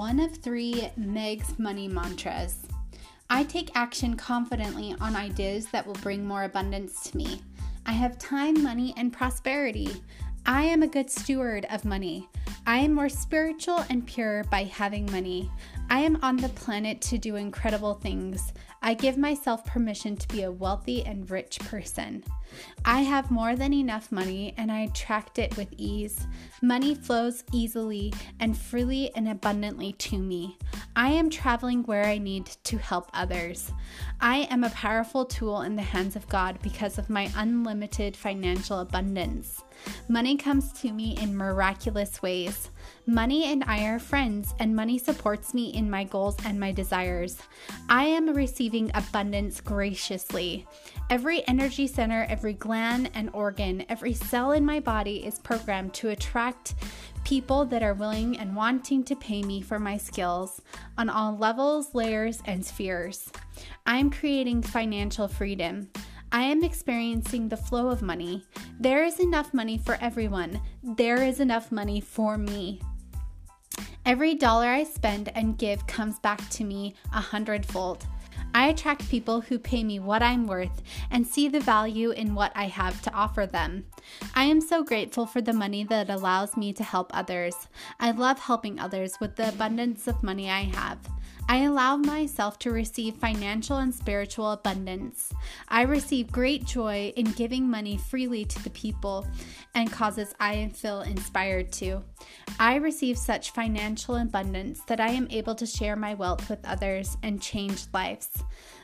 one of three Meg's money mantras. I take action confidently on ideas that will bring more abundance to me. I have time, money, and prosperity. I am a good steward of money. I am more spiritual and pure by having money. I am on the planet to do incredible things. I give myself permission to be a wealthy and rich person. I have more than enough money and I attract it with ease. Money flows easily and freely and abundantly to me. I am traveling where I need to help others. I am a powerful tool in the hands of God because of my unlimited financial abundance. Money comes to me in miraculous ways. Money and I are friends, and money supports me in my goals and my desires. I am receiving abundance graciously. Every energy center, every gland and organ, every cell in my body is programmed to attract people that are willing and wanting to pay me for my skills on all levels, layers, and spheres. I'm creating financial freedom. I am experiencing the flow of money. There is enough money for everyone. There is enough money for me. Every dollar I spend and give comes back to me a hundredfold. I attract people who pay me what I'm worth and see the value in what I have to offer them. I am so grateful for the money that allows me to help others. I love helping others with the abundance of money I have. I allow myself to receive financial and spiritual abundance. I receive great joy in giving money freely to the people and causes I feel inspired to. I receive such financial abundance that I am able to share my wealth with others and change lives.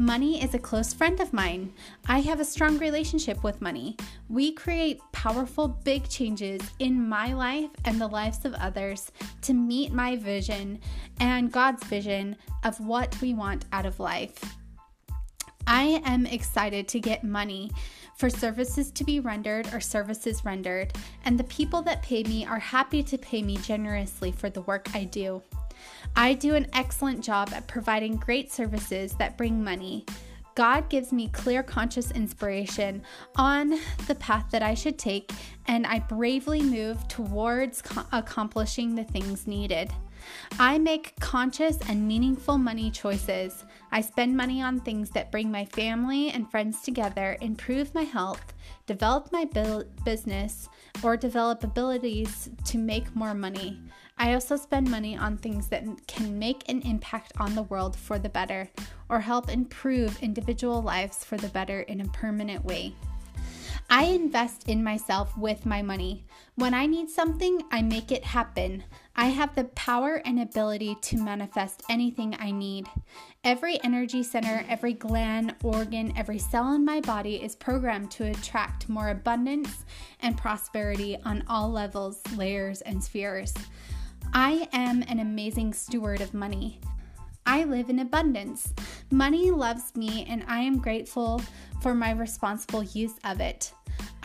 Money is a close friend of mine. I have a strong relationship with money. We create powerful, big changes in my life and the lives of others to meet my vision and God's vision of what we want out of life. I am excited to get money for services to be rendered or services rendered, and the people that pay me are happy to pay me generously for the work I do. I do an excellent job at providing great services that bring money. God gives me clear conscious inspiration on the path that I should take, and I bravely move towards co- accomplishing the things needed. I make conscious and meaningful money choices. I spend money on things that bring my family and friends together, improve my health, develop my business, or develop abilities to make more money. I also spend money on things that can make an impact on the world for the better or help improve individual lives for the better in a permanent way. I invest in myself with my money. When I need something, I make it happen. I have the power and ability to manifest anything I need. Every energy center, every gland, organ, every cell in my body is programmed to attract more abundance and prosperity on all levels, layers, and spheres. I am an amazing steward of money. I live in abundance. Money loves me, and I am grateful for my responsible use of it.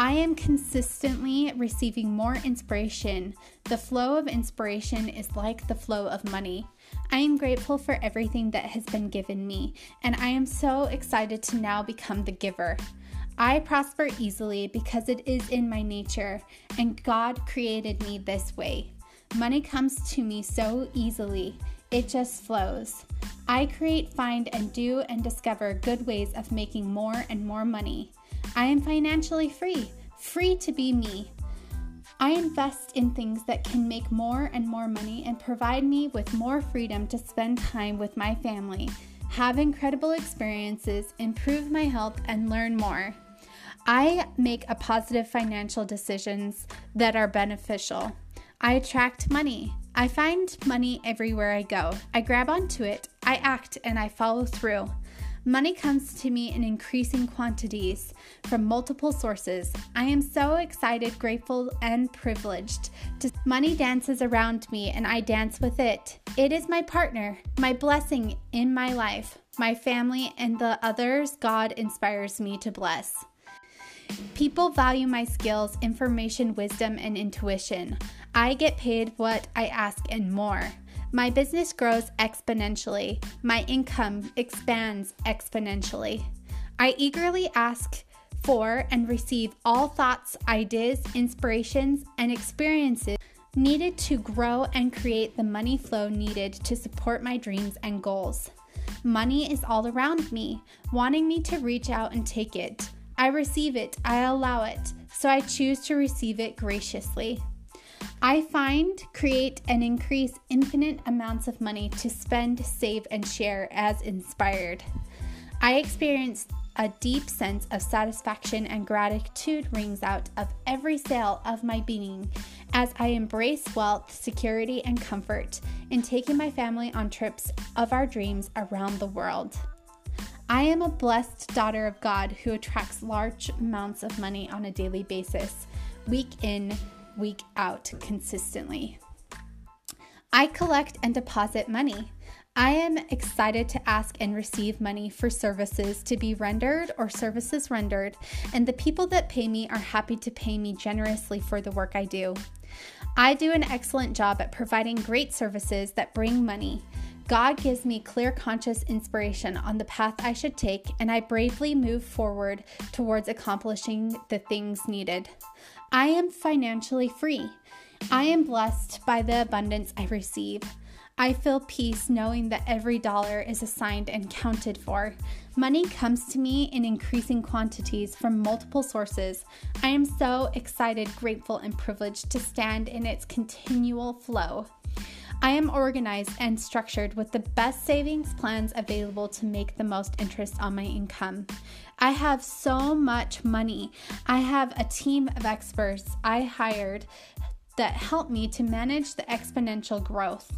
I am consistently receiving more inspiration. The flow of inspiration is like the flow of money. I am grateful for everything that has been given me, and I am so excited to now become the giver. I prosper easily because it is in my nature, and God created me this way. Money comes to me so easily, it just flows. I create, find, and do and discover good ways of making more and more money. I am financially free, free to be me. I invest in things that can make more and more money and provide me with more freedom to spend time with my family, have incredible experiences, improve my health, and learn more. I make a positive financial decisions that are beneficial. I attract money. I find money everywhere I go. I grab onto it, I act, and I follow through. Money comes to me in increasing quantities from multiple sources. I am so excited, grateful, and privileged. Money dances around me and I dance with it. It is my partner, my blessing in my life, my family, and the others God inspires me to bless. People value my skills, information, wisdom, and intuition. I get paid what I ask and more. My business grows exponentially. My income expands exponentially. I eagerly ask for and receive all thoughts, ideas, inspirations, and experiences needed to grow and create the money flow needed to support my dreams and goals. Money is all around me, wanting me to reach out and take it. I receive it, I allow it, so I choose to receive it graciously. I find, create, and increase infinite amounts of money to spend, save, and share as inspired. I experience a deep sense of satisfaction and gratitude rings out of every cell of my being as I embrace wealth, security, and comfort in taking my family on trips of our dreams around the world. I am a blessed daughter of God who attracts large amounts of money on a daily basis, week in, week out, consistently. I collect and deposit money. I am excited to ask and receive money for services to be rendered or services rendered, and the people that pay me are happy to pay me generously for the work I do. I do an excellent job at providing great services that bring money. God gives me clear conscious inspiration on the path I should take, and I bravely move forward towards accomplishing the things needed. I am financially free. I am blessed by the abundance I receive. I feel peace knowing that every dollar is assigned and counted for. Money comes to me in increasing quantities from multiple sources. I am so excited, grateful, and privileged to stand in its continual flow. I am organized and structured with the best savings plans available to make the most interest on my income. I have so much money. I have a team of experts I hired that help me to manage the exponential growth.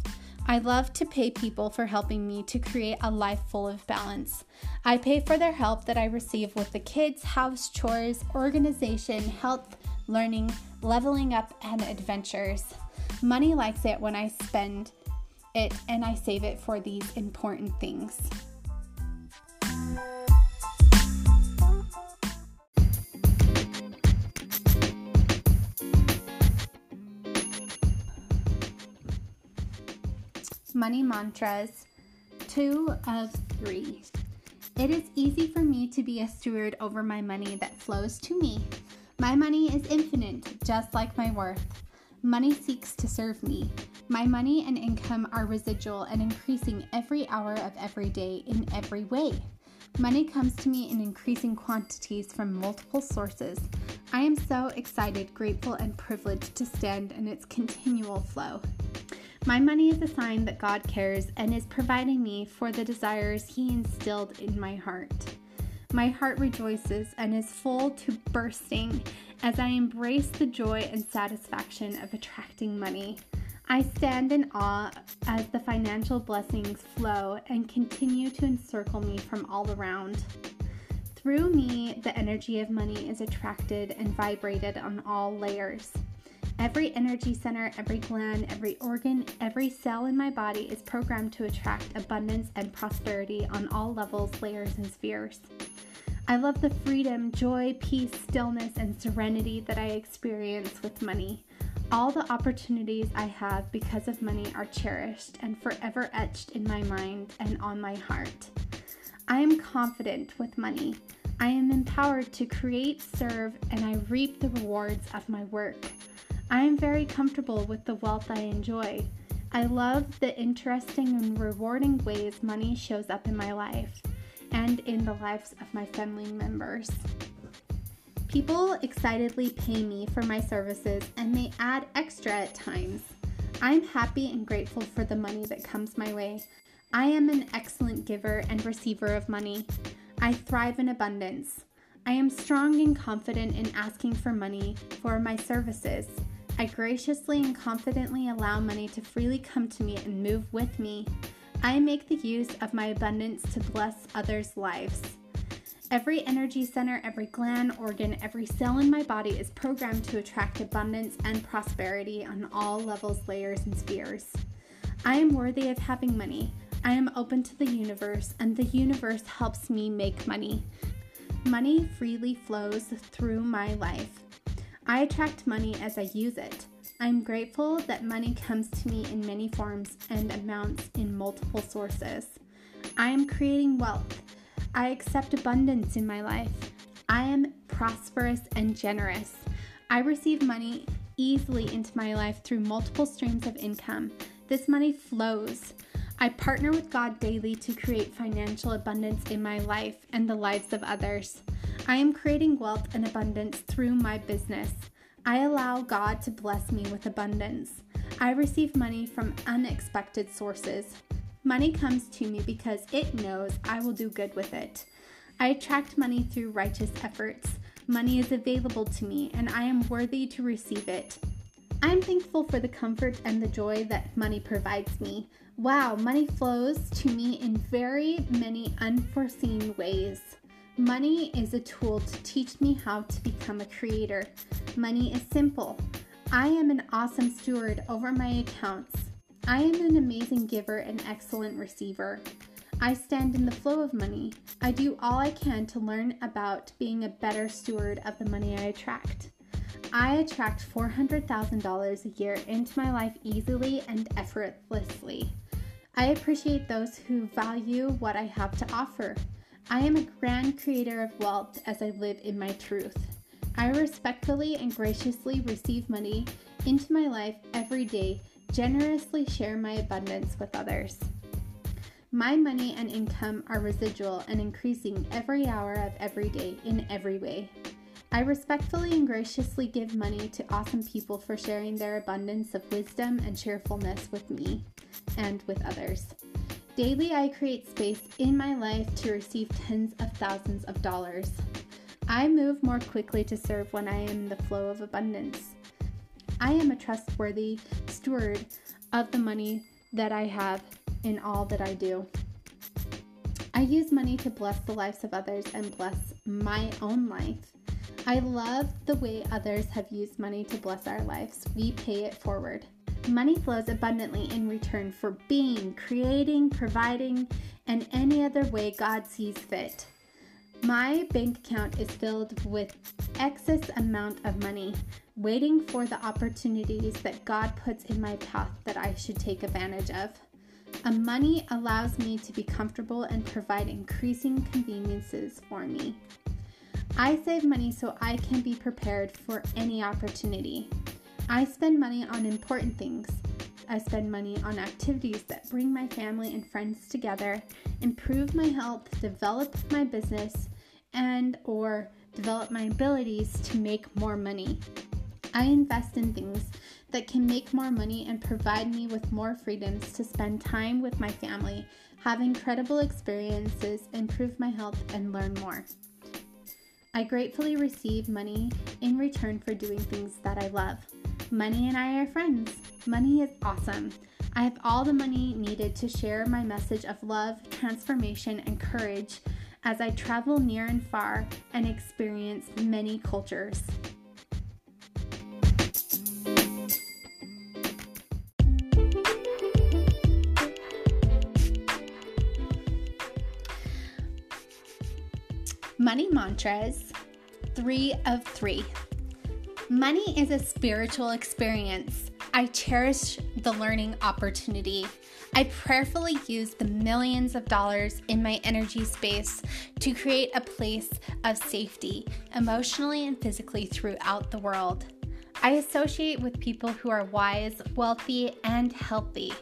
I love to pay people for helping me to create a life full of balance. I pay for their help that I receive with the kids, house chores, organization, health, learning, leveling up, and adventures. Money likes it when I spend it and I save it for these important things. Money Mantras, two of three. It is easy for me to be a steward over my money that flows to me. My money is infinite, just like my worth. Money seeks to serve me. My money and income are residual and increasing every hour of every day in every way. Money comes to me in increasing quantities from multiple sources. I am so excited, grateful, and privileged to stand in its continual flow. My money is a sign that God cares and is providing me for the desires He instilled in my heart. My heart rejoices and is full to bursting as I embrace the joy and satisfaction of attracting money. I stand in awe as the financial blessings flow and continue to encircle me from all around. Through me, the energy of money is attracted and vibrated on all layers. Every energy center, every gland, every organ, every cell in my body is programmed to attract abundance and prosperity on all levels, layers, and spheres. I love the freedom, joy, peace, stillness, and serenity that I experience with money. All the opportunities I have because of money are cherished and forever etched in my mind and on my heart. I am confident with money. I am empowered to create, serve, and I reap the rewards of my work. I am very comfortable with the wealth I enjoy. I love the interesting and rewarding ways money shows up in my life and in the lives of my family members. People excitedly pay me for my services and they add extra at times. I'm happy and grateful for the money that comes my way. I am an excellent giver and receiver of money. I thrive in abundance. I am strong and confident in asking for money for my services. I graciously and confidently allow money to freely come to me and move with me. I make the use of my abundance to bless others' lives. Every energy center, every gland, organ, every cell in my body is programmed to attract abundance and prosperity on all levels, layers, and spheres. I am worthy of having money. I am open to the universe, and the universe helps me make money. Money freely flows through my life. I attract money as I use it. I'm grateful that money comes to me in many forms and amounts in multiple sources. I am creating wealth. I accept abundance in my life. I am prosperous and generous. I receive money easily into my life through multiple streams of income. This money flows. I partner with God daily to create financial abundance in my life and the lives of others. I am creating wealth and abundance through my business. I allow God to bless me with abundance. I receive money from unexpected sources. Money comes to me because it knows I will do good with it. I attract money through righteous efforts. Money is available to me, and I am worthy to receive it. I am thankful for the comfort and the joy that money provides me. Wow, money flows to me in very many unforeseen ways. Money is a tool to teach me how to become a creator. Money is simple. I am an awesome steward over my accounts. I am an amazing giver and excellent receiver. I stand in the flow of money. I do all I can to learn about being a better steward of the money I attract. I attract $400,000 a year into my life easily and effortlessly. I appreciate those who value what I have to offer. I am a grand creator of wealth as I live in my truth. I respectfully and graciously receive money into my life every day, generously share my abundance with others. My money and income are residual and increasing every hour of every day in every way. I respectfully and graciously give money to awesome people for sharing their abundance of wisdom and cheerfulness with me and with others. Daily, I create space in my life to receive tens of thousands of dollars. I move more quickly to serve when I am in the flow of abundance. I am a trustworthy steward of the money that I have in all that I do. I use money to bless the lives of others and bless my own life. I love the way others have used money to bless our lives. We pay it forward. Money flows abundantly in return for being, creating, providing, and any other way God sees fit. My bank account is filled with excess amount of money, waiting for the opportunities that God puts in my path that I should take advantage of. A money allows me to be comfortable and provide increasing conveniences for me. I save money so I can be prepared for any opportunity. I spend money on important things. I spend money on activities that bring my family and friends together, improve my health, develop my business, and or develop my abilities to make more money. I invest in things that can make more money and provide me with more freedoms to spend time with my family, have incredible experiences, improve my health, and learn more. I gratefully receive money in return for doing things that I love. Money and I are friends. Money is awesome. I have all the money needed to share my message of love, transformation, and courage as I travel near and far and experience many cultures. Money mantras three of three. Money is a spiritual experience. I cherish the learning opportunity. I prayerfully use the millions of dollars in my energy space to create a place of safety, emotionally and physically, throughout the world. I associate with people who are wise, wealthy, and healthy.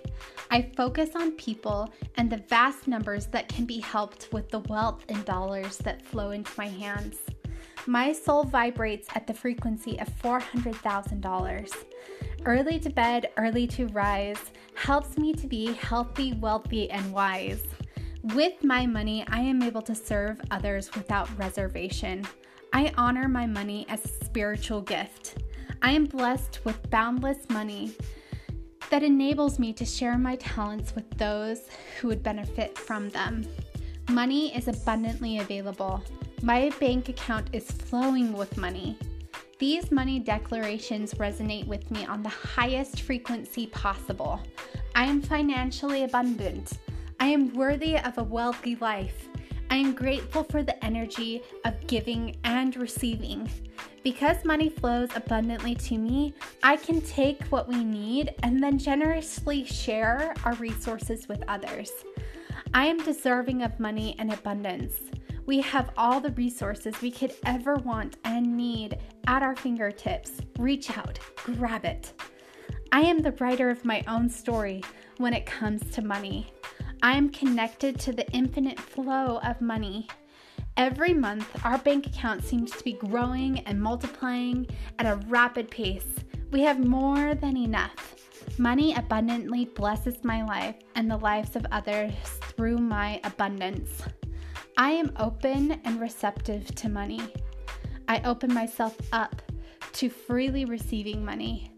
I focus on people and the vast numbers that can be helped with the wealth and dollars that flow into my hands. My soul vibrates at the frequency of $400,000. Early to bed, early to rise helps me to be healthy, wealthy, and wise. With my money, I am able to serve others without reservation. I honor my money as a spiritual gift. I am blessed with boundless money that enables me to share my talents with those who would benefit from them. Money is abundantly available. My bank account is flowing with money. These money declarations resonate with me on the highest frequency possible. I am financially abundant. I am worthy of a wealthy life. I am grateful for the energy of giving and receiving. Because money flows abundantly to me, I can take what we need and then generously share our resources with others. I am deserving of money and abundance. We have all the resources we could ever want and need at our fingertips. Reach out, grab it. I am the writer of my own story when it comes to money. I am connected to the infinite flow of money. Every month, our bank account seems to be growing and multiplying at a rapid pace. We have more than enough. Money abundantly blesses my life and the lives of others through my abundance. I am open and receptive to money. I open myself up to freely receiving money.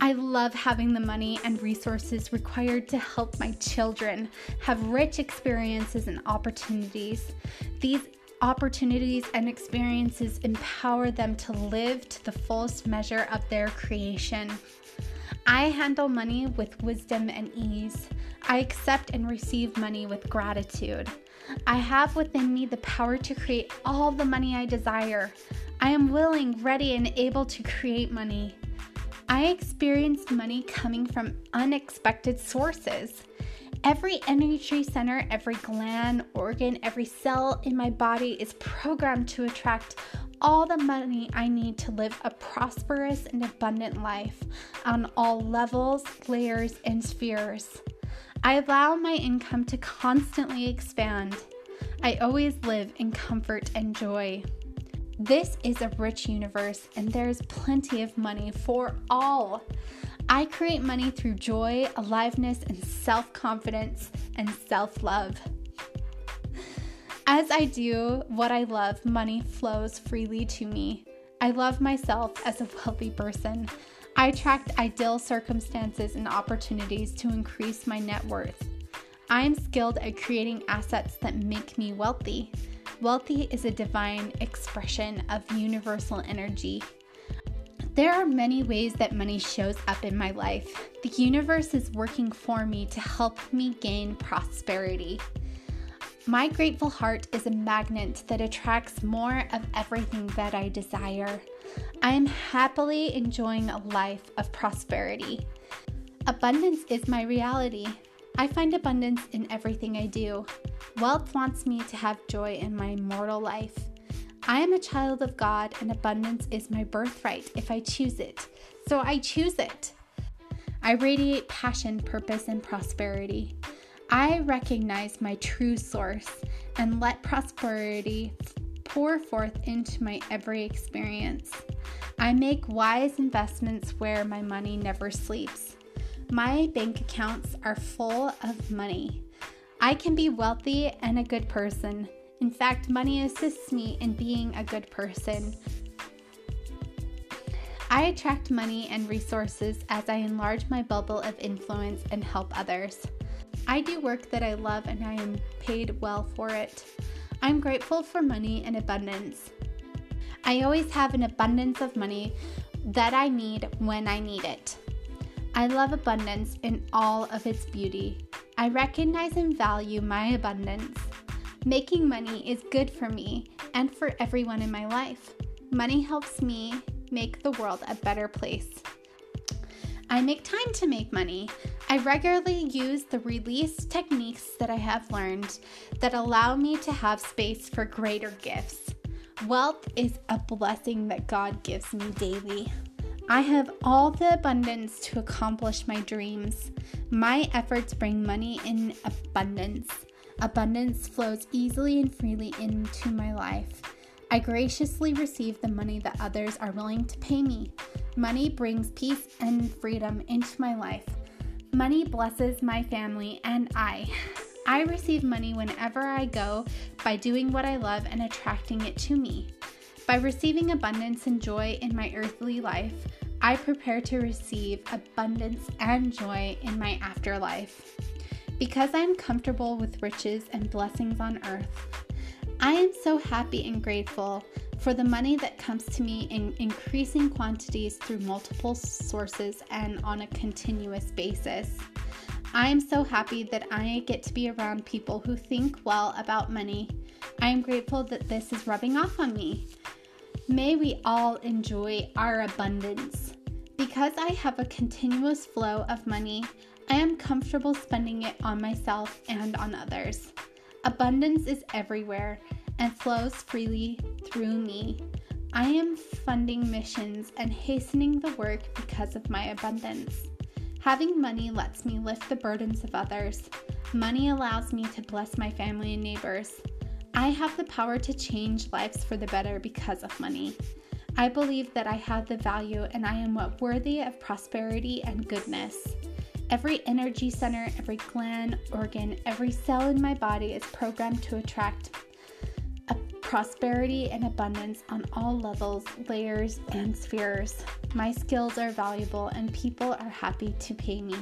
I love having the money and resources required to help my children have rich experiences and opportunities. These opportunities and experiences empower them to live to the fullest measure of their creation. I handle money with wisdom and ease. I accept and receive money with gratitude. I have within me the power to create all the money I desire. I am willing, ready, and able to create money. I experience money coming from unexpected sources. Every energy center, every gland, organ, every cell in my body is programmed to attract all the money I need to live a prosperous and abundant life on all levels, layers, and spheres. I allow my income to constantly expand. I always live in comfort and joy. This is a rich universe and there's plenty of money for all. I create money through joy, aliveness, and self confidence and self love. As I do what I love, money flows freely to me. I love myself as a wealthy person. I attract ideal circumstances and opportunities to increase my net worth. I am skilled at creating assets that make me wealthy. Wealthy is a divine expression of universal energy. There are many ways that money shows up in my life. The universe is working for me to help me gain prosperity. My grateful heart is a magnet that attracts more of everything that I desire. I am happily enjoying a life of prosperity. Abundance is my reality. I find abundance in everything I do. Wealth wants me to have joy in my mortal life. I am a child of God, and abundance is my birthright if I choose it. So I choose it. I radiate passion, purpose, and prosperity. I recognize my true source and let prosperity pour forth into my every experience. I make wise investments where my money never sleeps. My bank accounts are full of money. I can be wealthy and a good person. In fact, money assists me in being a good person. I attract money and resources as I enlarge my bubble of influence and help others. I do work that I love and I am paid well for it. I'm grateful for money and abundance. I always have an abundance of money that I need when I need it. I love abundance in all of its beauty. I recognize and value my abundance. Making money is good for me and for everyone in my life. Money helps me make the world a better place. I make time to make money. I regularly use the release techniques that I have learned that allow me to have space for greater gifts. Wealth is a blessing that God gives me daily. I have all the abundance to accomplish my dreams. My efforts bring money in abundance. Abundance flows easily and freely into my life. I graciously receive the money that others are willing to pay me. Money brings peace and freedom into my life. Money blesses my family and I. I receive money whenever I go by doing what I love and attracting it to me. By receiving abundance and joy in my earthly life, I prepare to receive abundance and joy in my afterlife. Because I am comfortable with riches and blessings on earth, I am so happy and grateful for the money that comes to me in increasing quantities through multiple sources and on a continuous basis. I am so happy that I get to be around people who think well about money. I am grateful that this is rubbing off on me. May we all enjoy our abundance. Because I have a continuous flow of money, I am comfortable spending it on myself and on others. Abundance is everywhere, and flows freely through me. I am funding missions and hastening the work because of my abundance. Having money lets me lift the burdens of others. Money allows me to bless my family and neighbors. I have the power to change lives for the better because of money. I believe that I have the value and I am worthy of prosperity and goodness. Every energy center, every gland, organ, every cell in my body is programmed to attract prosperity and abundance on all levels, layers, and spheres. My skills are valuable and people are happy to pay me.